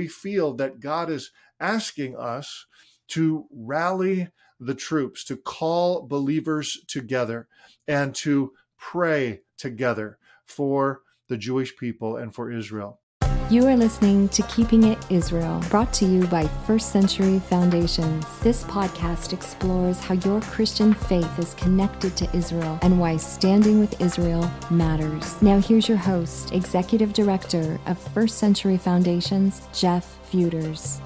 we feel that God is asking us to rally the troops, to call believers together, and to pray together for the Jewish people and for Israel. You are listening to Keeping It Israel, brought to you by First Century Foundations. This podcast explores how your Christian faith is connected to Israel and why standing with Israel matters. Now, here's your host, Executive Director of First Century Foundations, Jeff Futers.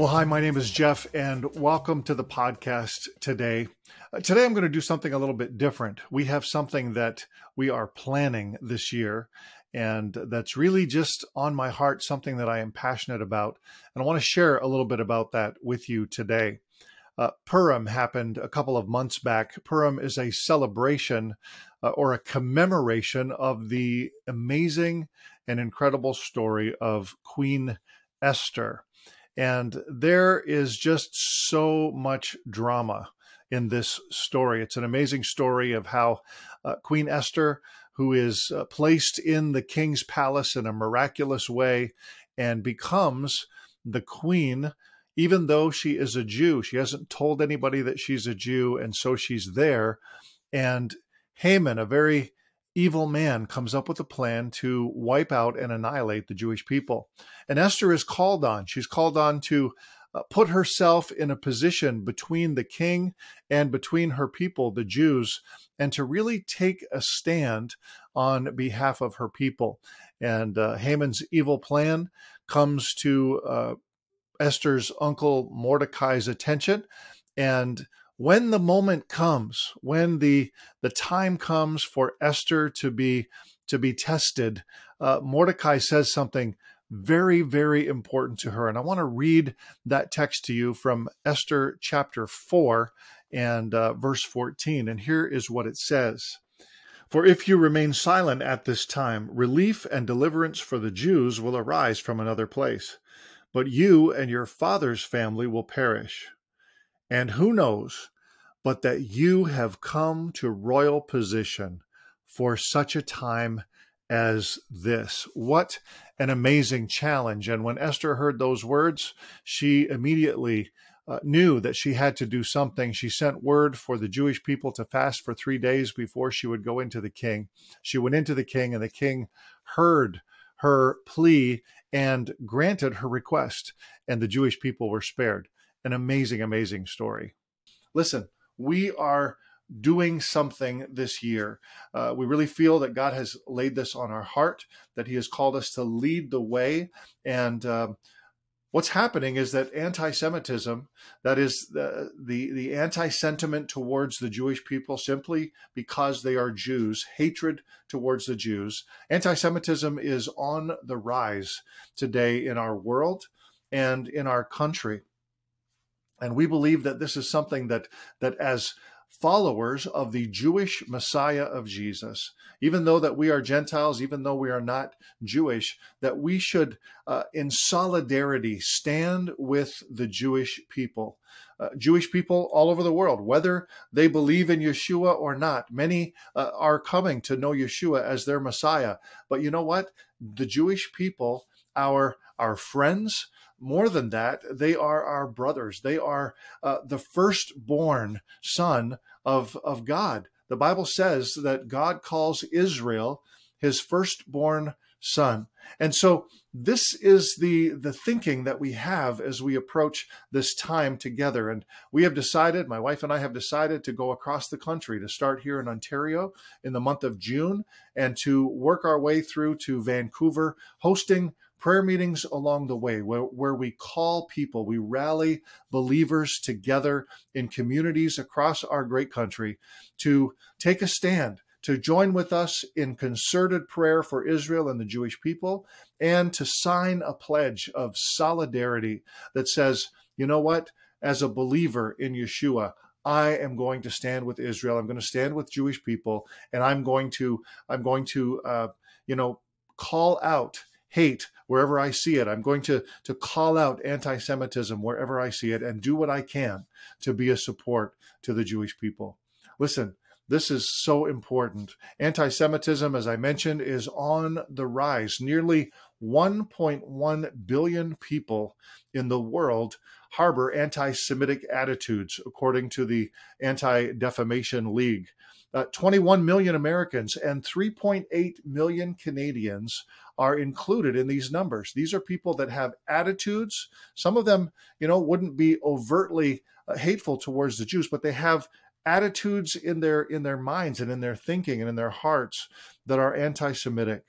Well, hi, my name is Jeff, and welcome to the podcast today. Uh, today, I'm going to do something a little bit different. We have something that we are planning this year, and that's really just on my heart, something that I am passionate about. And I want to share a little bit about that with you today. Uh, Purim happened a couple of months back. Purim is a celebration uh, or a commemoration of the amazing and incredible story of Queen Esther. And there is just so much drama in this story. It's an amazing story of how uh, Queen Esther who is uh, placed in the king's palace in a miraculous way and becomes the queen, even though she is a Jew. She hasn't told anybody that she's a Jew, and so she's there. And Haman, a very evil man, comes up with a plan to wipe out and annihilate the Jewish people. And Esther is called on. She's called on to uh, put herself in a position between the king and between her people, the Jews, and to really take a stand on behalf of her people. And uh, Haman's evil plan comes to uh, Esther's uncle Mordecai's attention. And when the moment comes, when the the time comes for Esther to be to be tested, uh, Mordecai says something very, very important to her. And I want to read that text to you from Esther chapter 4 and uh, verse 14. And here is what it says For if you remain silent at this time, relief and deliverance for the Jews will arise from another place, but you and your father's family will perish. And who knows but that you have come to royal position for such a time as this. What an amazing challenge. And when Esther heard those words, she immediately uh, knew that she had to do something. She sent word for the Jewish people to fast for three days before she would go into the king. She went into the king, and the king heard her plea and granted her request, and the Jewish people were spared. An amazing, amazing story. Listen, we are doing something this year. Uh, we really feel that God has laid this on our heart, that He has called us to lead the way. And uh, what's happening is that anti-Semitism, that is the the, the anti-sentiment towards the Jewish people, simply because they are Jews, hatred towards the Jews, anti-Semitism is on the rise today in our world and in our country. And we believe that this is something that that as followers of the Jewish Messiah of Jesus, even though that we are Gentiles, even though we are not Jewish, that we should, uh, in solidarity, stand with the Jewish people. Uh, Jewish people all over the world, whether they believe in Yeshua or not. Many uh, are coming to know Yeshua as their Messiah. But you know what? The Jewish people, our our friends, more than that, they are our brothers. They are uh, the firstborn son of, of God. The Bible says that God calls Israel his firstborn son. And so this is the the thinking that we have as we approach this time together and we have decided my wife and I have decided to go across the country to start here in Ontario in the month of June and to work our way through to Vancouver hosting prayer meetings along the way where, where we call people, we rally believers together in communities across our great country to take a stand, to join with us in concerted prayer for Israel and the Jewish people, and to sign a pledge of solidarity that says, you know what, as a believer in Yeshua, I am going to stand with Israel. I'm going to stand with Jewish people, and I'm going to I'm going to uh, you know call out hate wherever I see it. I'm going to, to call out anti Semitism wherever I see it and do what I can to be a support to the Jewish people. Listen, this is so important. Anti Semitism, as I mentioned, is on the rise. Nearly 1.1 billion people in the world harbor anti Semitic attitudes, according to the Anti Defamation League. Uh, 21 million Americans and 3.8 million Canadians are included in these numbers. These are people that have attitudes. Some of them, you know, wouldn't be overtly uh, hateful towards the Jews, but they have attitudes in their in their minds and in their thinking and in their hearts that are anti-Semitic.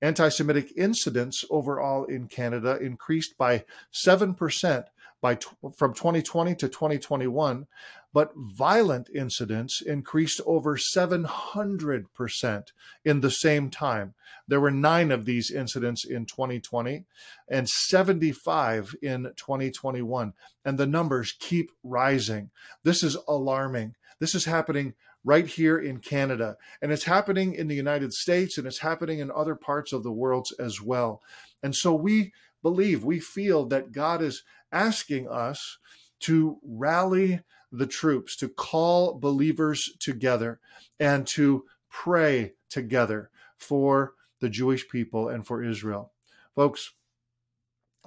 Anti-Semitic incidents overall in Canada increased by seven percent by from 2020 to 2021, but violent incidents increased over 700% in the same time. There were nine of these incidents in 2020 and 75 in 2021. And the numbers keep rising. This is alarming. This is happening right here in Canada. And it's happening in the United States and it's happening in other parts of the world as well. And so we believe, we feel that God is asking us to rally the troops, to call believers together, and to pray together for the Jewish people and for Israel. Folks,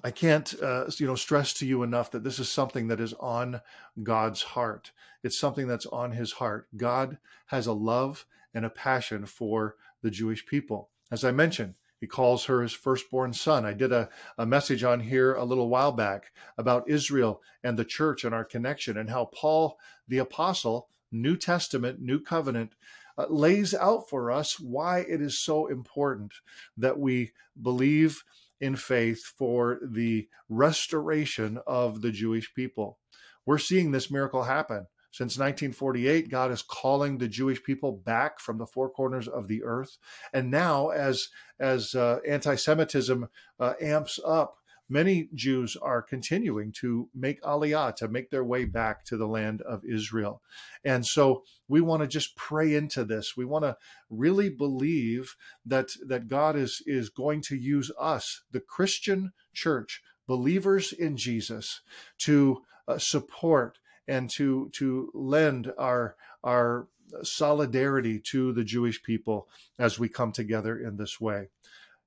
I can't, uh, you know, stress to you enough that this is something that is on God's heart. It's something that's on His heart. God has a love and a passion for the Jewish people. As I mentioned, he calls her his firstborn son. I did a, a message on here a little while back about Israel and the church and our connection, and how Paul the Apostle, New Testament, New Covenant, uh, lays out for us why it is so important that we believe in faith for the restoration of the Jewish people. We're seeing this miracle happen. Since 1948, God is calling the Jewish people back from the four corners of the earth. And now, as, as uh, anti Semitism uh, amps up, many Jews are continuing to make aliyah, to make their way back to the land of Israel. And so we want to just pray into this. We want to really believe that, that God is, is going to use us, the Christian church, believers in Jesus, to uh, support and to to lend our our solidarity to the Jewish people as we come together in this way.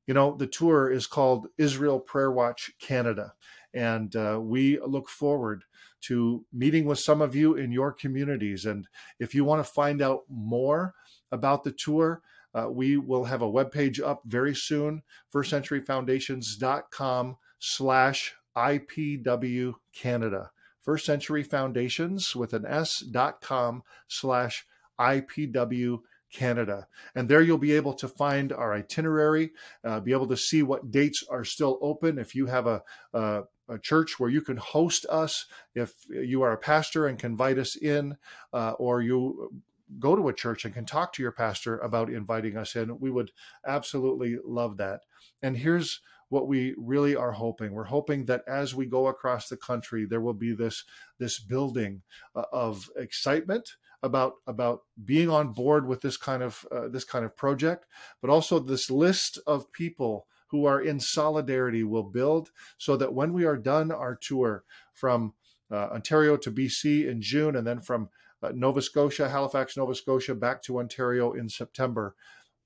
You know, the tour is called Israel Prayer Watch Canada, and uh, we look forward to meeting with some of you in your communities. And if you want to find out more about the tour, uh, we will have a webpage up very soon, firstcenturyfoundations.com slash IPW Canada. First Century Foundations with an S dot com slash IPW Canada. And there you'll be able to find our itinerary, uh, be able to see what dates are still open. If you have a, a, a, church where you can host us, if you are a pastor and can invite us in, uh, or you go to a church and can talk to your pastor about inviting us in, we would absolutely love that. And here's what we really are hoping. We're hoping that as we go across the country, there will be this this building uh, of excitement about about being on board with this kind of uh, this kind of project, but also this list of people who are in solidarity will build so that when we are done our tour from uh, Ontario to BC in June and then from Nova Scotia, Halifax, Nova Scotia, back to Ontario in September,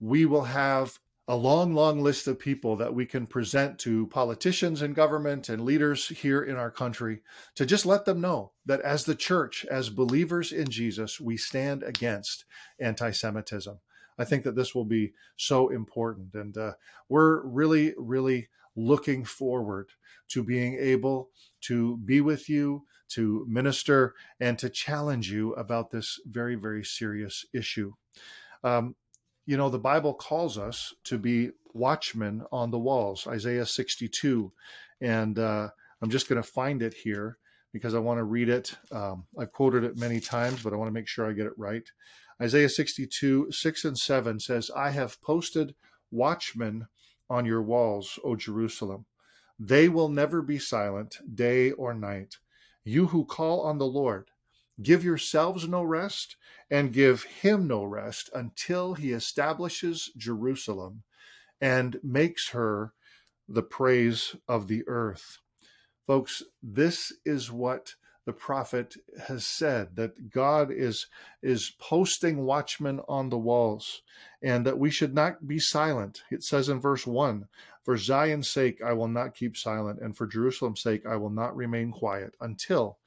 we will have a long, long list of people that we can present to politicians and government and leaders here in our country to just let them know that as the church, as believers in Jesus, we stand against anti Semitism. I think that this will be so important. And uh, we're really, really looking forward to being able to be with you, to minister, and to challenge you about this very, very serious issue. Um, you know, the Bible calls us to be watchmen on the walls, Isaiah 62. And uh, I'm just going to find it here because I want to read it. Um, I've quoted it many times, but I want to make sure I get it right. Isaiah 62, 6 and 7 says, I have posted watchmen on your walls, O Jerusalem. They will never be silent, day or night. You who call on the Lord, Give yourselves no rest, and give him no rest until he establishes Jerusalem and makes her the praise of the earth. Folks, this is what the prophet has said that God is is posting watchmen on the walls and that we should not be silent. It says in verse 1, For Zion's sake, I will not keep silent, and for Jerusalem's sake, I will not remain quiet until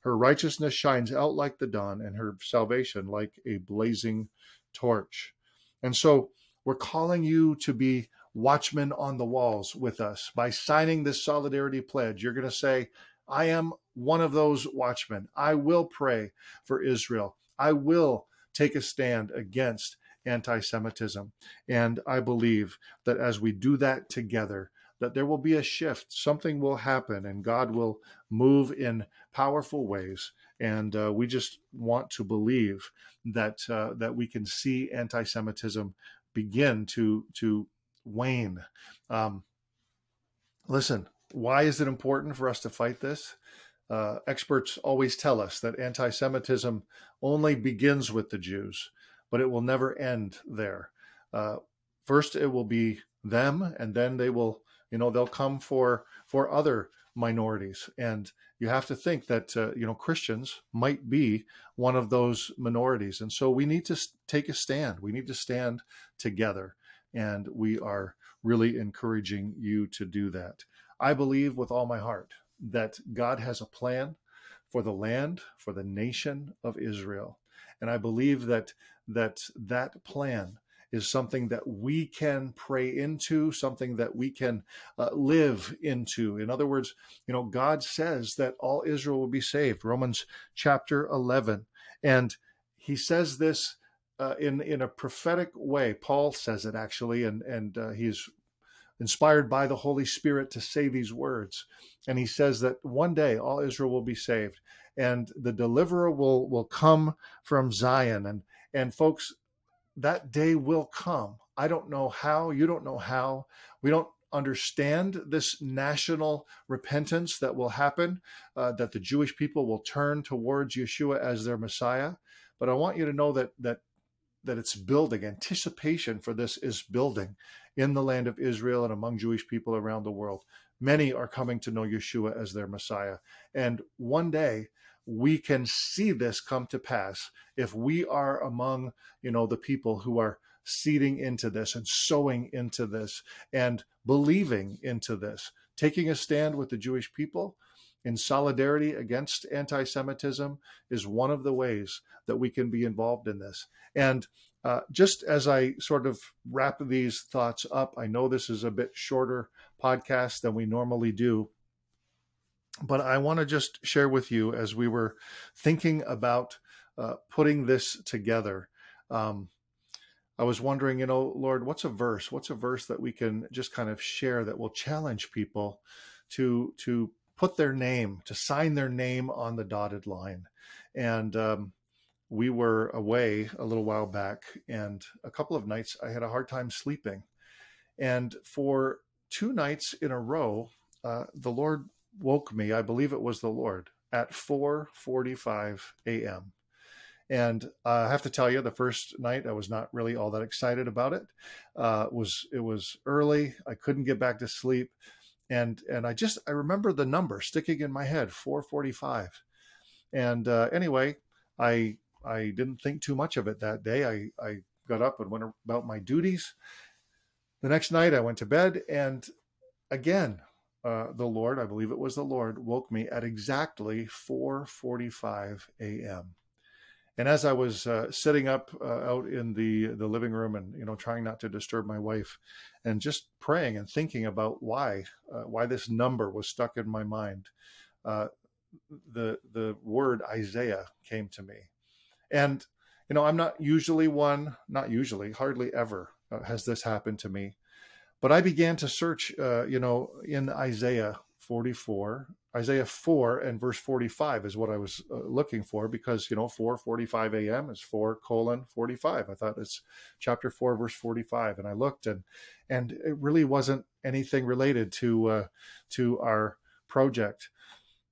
her righteousness shines out like the dawn and her salvation like a blazing torch. And so we're calling you to be watchmen on the walls with us. By signing this solidarity pledge, you're going to say, I am one of those watchmen. I will pray for Israel. I will take a stand against anti Semitism. And I believe that as we do that together, that there will be a shift, something will happen, and God will move in powerful ways. And uh, we just want to believe that uh, that we can see anti-Semitism begin to to wane. Um, listen, why is it important for us to fight this? Uh, experts always tell us that anti Semitism only begins with the Jews, but it will never end there. Uh, first, it will be them, and then they will, you know, they'll come for for other minorities. And you have to think that, uh, you know, Christians might be one of those minorities. And so we need to take a stand. We need to stand together. And we are really encouraging you to do that. I believe with all my heart that God has a plan for the land, for the nation of Israel. And I believe that that that plan is something that we can pray into, something that we can uh, live into. In other words, you know, God says that all Israel will be saved. Romans chapter 11. And he says this uh, in in a prophetic way. Paul says it actually, and and uh, he's inspired by the Holy Spirit to say these words. And he says that one day all Israel will be saved, and the deliverer will will come from Zion. And and folks, that day will come. I don't know how, you don't know how. We don't understand this national repentance that will happen, uh, that the Jewish people will turn towards Yeshua as their Messiah. But I want you to know that that that it's building. Anticipation for this is building in the land of Israel and among Jewish people around the world. Many are coming to know Yeshua as their Messiah, and one day we can see this come to pass if we are among you know the people who are seeding into this and sowing into this and believing into this taking a stand with the jewish people in solidarity against anti-semitism is one of the ways that we can be involved in this. And uh, just as i sort of wrap these thoughts up i know this is a bit shorter podcast than we normally do but I want to just share with you as we were thinking about uh, putting this together. Um, I was wondering, you know, Lord, what's a verse? What's a verse that we can just kind of share that will challenge people to to put their name, to sign their name on the dotted line? And um, we were away a little while back, and a couple of nights I had a hard time sleeping, and for two nights in a row, uh, the Lord woke me, I believe it was the Lord, at 4:45 a.m. And uh, I have to tell you, the first night I was not really all that excited about it. Uh, it was it was early. I couldn't get back to sleep, and and I just I remember the number sticking in my head, 4:45. And uh, anyway, I I didn't think too much of it that day. I I got up and went about my duties. The next night I went to bed, and again uh, the Lord, I believe it was the Lord, woke me at exactly 4:45 a.m. And as I was uh, sitting up uh, out in the the living room and you know trying not to disturb my wife, and just praying and thinking about why uh, why this number was stuck in my mind, uh, the the word Isaiah came to me, and you know I'm not usually one, not usually, hardly ever has this happened to me but I began to search, uh, you know, in Isaiah 44, Isaiah 4 and verse 45 is what I was uh, looking for because, you know, 4:45 a.m. is 4 colon 45. I thought it's chapter 4 verse 45 and I looked and and it really wasn't anything related to uh, to our project.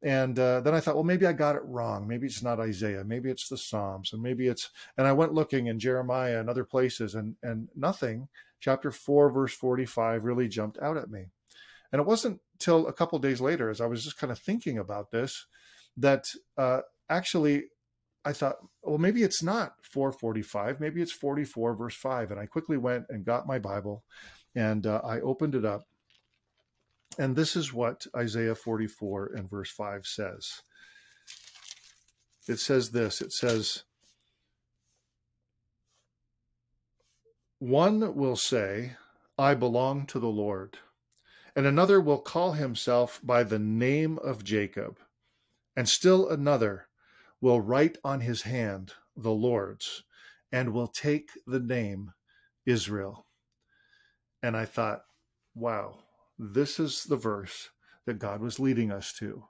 And uh, then I thought, well, maybe I got it wrong. Maybe it's not Isaiah. Maybe it's the Psalms, and maybe it's. And I went looking in Jeremiah and other places, and and nothing chapter 4, verse 45 really jumped out at me. And it wasn't till a couple days later, as I was just kind of thinking about this, that uh, actually I thought, well, maybe it's not 445, maybe it's 44, verse 5. And I quickly went and got my Bible and uh, I opened it up And this is what Isaiah 44 and verse 5 says. It says this it says, One will say, I belong to the Lord, and another will call himself by the name of Jacob, and still another will write on his hand the Lord's, and will take the name Israel. And I thought, wow, this is the verse that God was leading us to.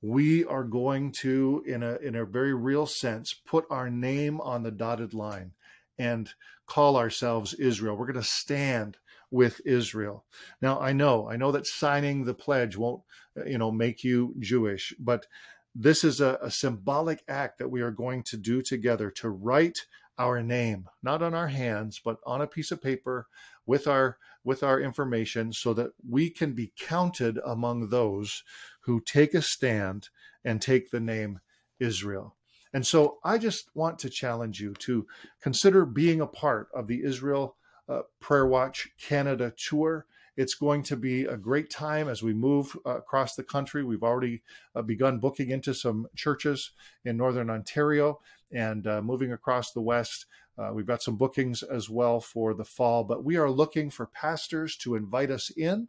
We are going to, in a, in a very real sense, put our name on the dotted line and call ourselves Israel. We're going to stand with Israel. Now, I know, I know that signing the pledge won't, you know, make you Jewish, but this is a, a symbolic act that we are going to do together to write our name, not on our hands, but on a piece of paper with our with our information so that we can be counted among those who take a stand and take the name Israel. And so I just want to challenge you to consider being a part of the Israel uh, Prayer Watch Canada tour. It's going to be a great time as we move uh, across the country. We've already uh, begun booking into some churches in Northern Ontario and uh, moving across the West. Uh, we've got some bookings as well for the fall, but we are looking for pastors to invite us in.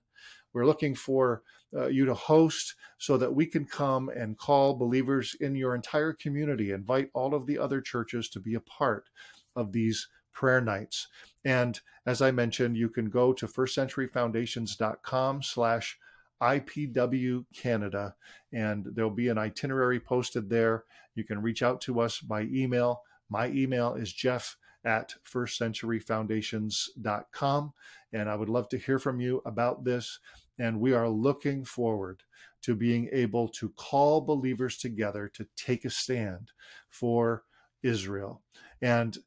We're looking for uh, you to host so that we can come and call believers in your entire community, invite all of the other churches to be a part of these prayer nights. And as I mentioned, you can go to firstcenturyfoundations.com slash IPW Canada, and there'll be an itinerary posted there. You can reach out to us by email. My email is jeff at firstcenturyfoundations.com, and I would love to hear from you about this. And we are looking forward to being able to call believers together to take a stand for Israel. And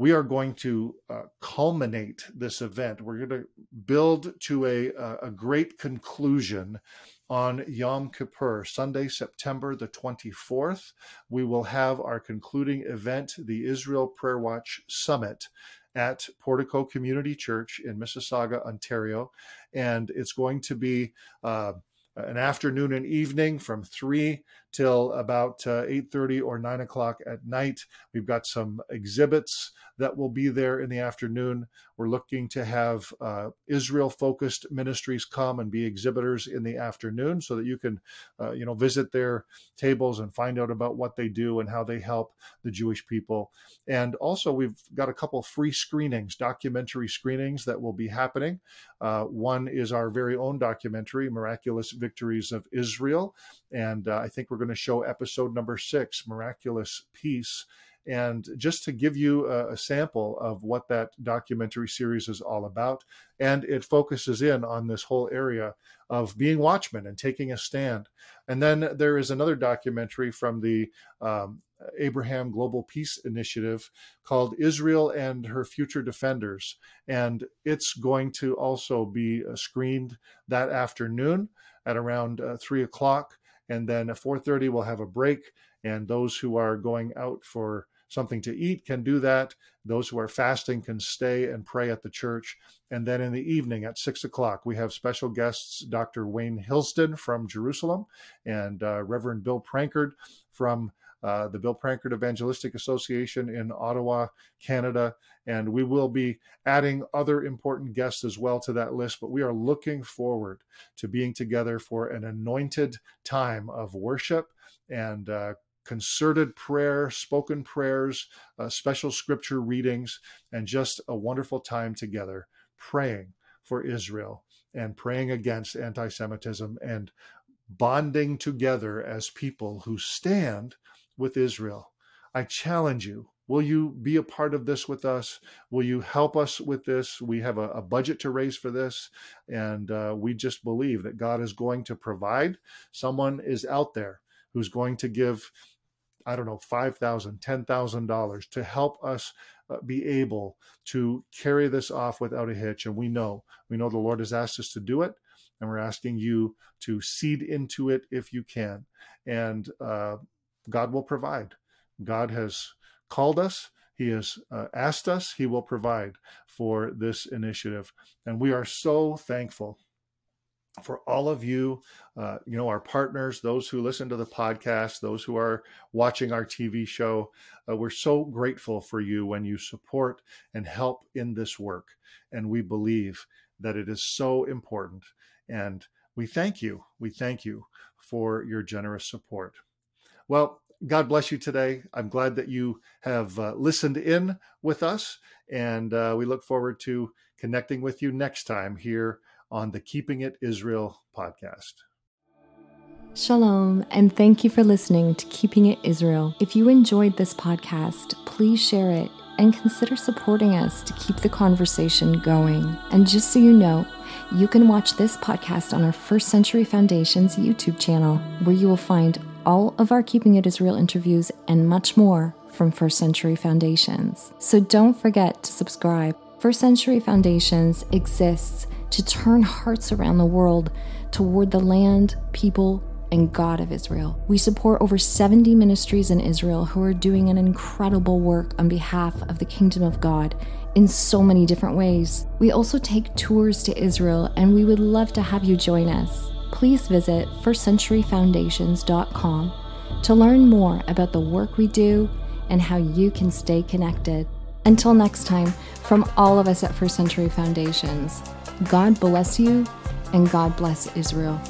we are going to uh, culminate this event. We're going to build to a, a great conclusion on Yom Kippur, Sunday, September the 24th. We will have our concluding event, the Israel Prayer Watch Summit at Portico Community Church in Mississauga, Ontario. And it's going to be uh, an afternoon and evening from 3 till about uh, 8.30 or 9 o'clock at night. We've got some exhibits that will be there in the afternoon. We're looking to have uh, israel focused ministries come and be exhibitors in the afternoon so that you can uh, you know visit their tables and find out about what they do and how they help the jewish people. And also we've got a couple free screenings documentary screenings that will be happening. Uh, one is our very own documentary miraculous victories of israel and uh, i think we're going to show episode number six, Miraculous Peace. And just to give you a, a, sample of what that documentary series is all about, and it focuses in on this whole area of being watchmen and taking a stand. And then there is another documentary from the um, Abraham Global Peace Initiative called Israel and Her Future Defenders. And it's going to also be uh, screened that afternoon at around uh, three o'clock and then at 4.30 we'll have a break and those who are going out for something to eat can do that. Those who are fasting can stay and pray at the church. And then in the evening at six o'clock we have special guests dr wayne hilsden from jerusalem and uh, reverend bill prankard from uh, the Bill Prankard Evangelistic Association in Ottawa, Canada. And we will be adding other important guests as well to that list. But we are looking forward to being together for an anointed time of worship and uh, concerted prayer, spoken prayers, uh, special scripture readings, and just a wonderful time together praying for Israel and praying against anti Semitism and bonding together as people who stand with Israel. I challenge you. Will you be a part of this with us? Will you help us with this? We have a, a budget to raise for this, and uh, we just believe that God is going to provide. Someone is out there who's going to give, I don't know, $5,000, $10,000 to help us uh, be able to carry this off without a hitch. And we know, we know the Lord has asked us to do it, and we're asking you to seed into it if you can. And uh, God will provide. God has called us. He has uh, asked us. He will provide for this initiative. And we are so thankful for all of you, uh, you know, our partners, those who listen to the podcast, those who are watching our TV show. Uh, we're so grateful for you when you support and help in this work. And we believe that it is so important. And we thank you. We thank you for your generous support. Well, God bless you today. I'm glad that you have uh, listened in with us, and uh, we look forward to connecting with you next time here on the Keeping It Israel podcast. Shalom, and thank you for listening to Keeping It Israel. If you enjoyed this podcast, please share it and consider supporting us to keep the conversation going. And just so you know, you can watch this podcast on our First Century Foundation's YouTube channel, where you will find all of our Keeping It Israel interviews and much more from First Century Foundations. So don't forget to subscribe. First Century Foundations exists to turn hearts around the world toward the land, people, and God of Israel. We support over 70 ministries in Israel who are doing an incredible work on behalf of the kingdom of God in so many different ways. We also take tours to Israel, and we would love to have you join us. Please visit firstcenturyfoundations.com to learn more about the work we do and how you can stay connected. Until next time, from all of us at First Century Foundations, God bless you and God bless Israel.